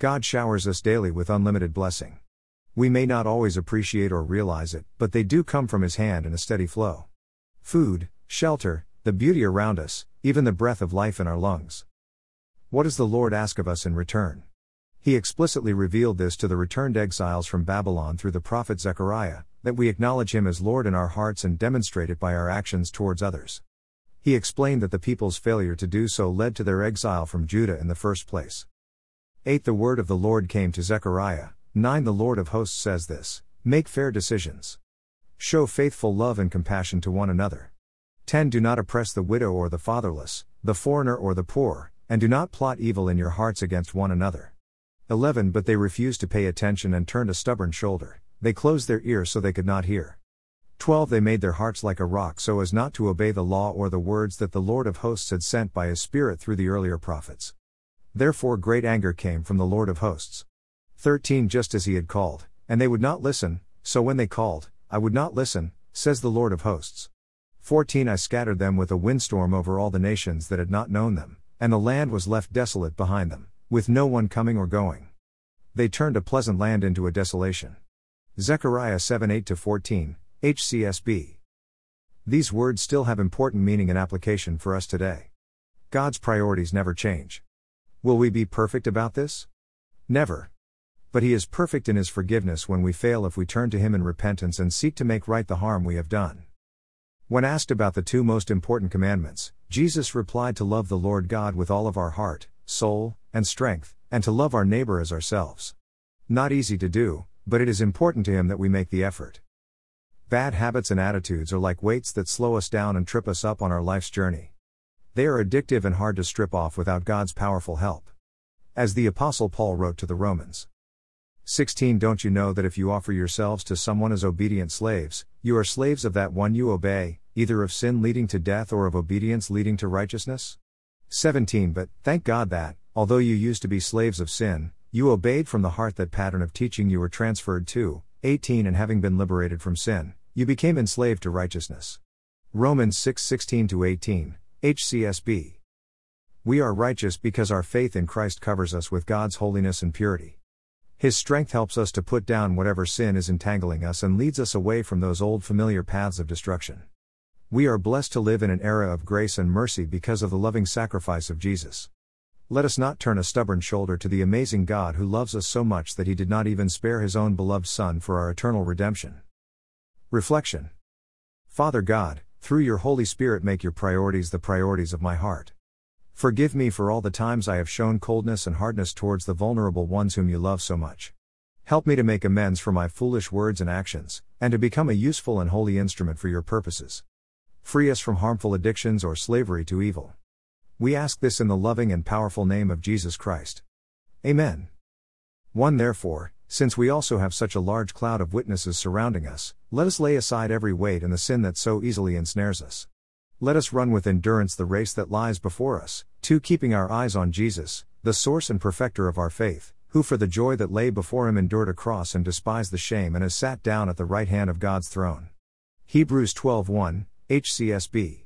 God showers us daily with unlimited blessing. We may not always appreciate or realize it, but they do come from His hand in a steady flow. Food, shelter, the beauty around us, even the breath of life in our lungs. What does the Lord ask of us in return? He explicitly revealed this to the returned exiles from Babylon through the prophet Zechariah that we acknowledge Him as Lord in our hearts and demonstrate it by our actions towards others. He explained that the people's failure to do so led to their exile from Judah in the first place. 8. The word of the Lord came to Zechariah. 9. The Lord of hosts says this Make fair decisions. Show faithful love and compassion to one another. 10. Do not oppress the widow or the fatherless, the foreigner or the poor, and do not plot evil in your hearts against one another. 11. But they refused to pay attention and turned a stubborn shoulder. They closed their ears so they could not hear. 12 They made their hearts like a rock so as not to obey the law or the words that the Lord of hosts had sent by his Spirit through the earlier prophets. Therefore great anger came from the Lord of hosts. 13 Just as he had called, and they would not listen, so when they called, I would not listen, says the Lord of hosts. 14 I scattered them with a windstorm over all the nations that had not known them, and the land was left desolate behind them, with no one coming or going. They turned a pleasant land into a desolation. Zechariah 7 8 14, HCSB. These words still have important meaning and application for us today. God's priorities never change. Will we be perfect about this? Never. But He is perfect in His forgiveness when we fail if we turn to Him in repentance and seek to make right the harm we have done. When asked about the two most important commandments, Jesus replied to love the Lord God with all of our heart, soul, and strength, and to love our neighbor as ourselves. Not easy to do, but it is important to Him that we make the effort. Bad habits and attitudes are like weights that slow us down and trip us up on our life's journey. They are addictive and hard to strip off without God's powerful help. As the Apostle Paul wrote to the Romans 16 Don't you know that if you offer yourselves to someone as obedient slaves, you are slaves of that one you obey, either of sin leading to death or of obedience leading to righteousness? 17 But, thank God that, although you used to be slaves of sin, you obeyed from the heart that pattern of teaching you were transferred to, 18 And having been liberated from sin, you became enslaved to righteousness. Romans 6 16 18, HCSB. We are righteous because our faith in Christ covers us with God's holiness and purity. His strength helps us to put down whatever sin is entangling us and leads us away from those old familiar paths of destruction. We are blessed to live in an era of grace and mercy because of the loving sacrifice of Jesus. Let us not turn a stubborn shoulder to the amazing God who loves us so much that he did not even spare his own beloved Son for our eternal redemption. Reflection Father God, through your Holy Spirit, make your priorities the priorities of my heart. Forgive me for all the times I have shown coldness and hardness towards the vulnerable ones whom you love so much. Help me to make amends for my foolish words and actions, and to become a useful and holy instrument for your purposes. Free us from harmful addictions or slavery to evil. We ask this in the loving and powerful name of Jesus Christ. Amen. 1 Therefore, since we also have such a large cloud of witnesses surrounding us, let us lay aside every weight and the sin that so easily ensnares us. Let us run with endurance the race that lies before us, 2 Keeping our eyes on Jesus, the source and perfecter of our faith, who for the joy that lay before him endured a cross and despised the shame and has sat down at the right hand of God's throne. Hebrews 12:1, HCSB.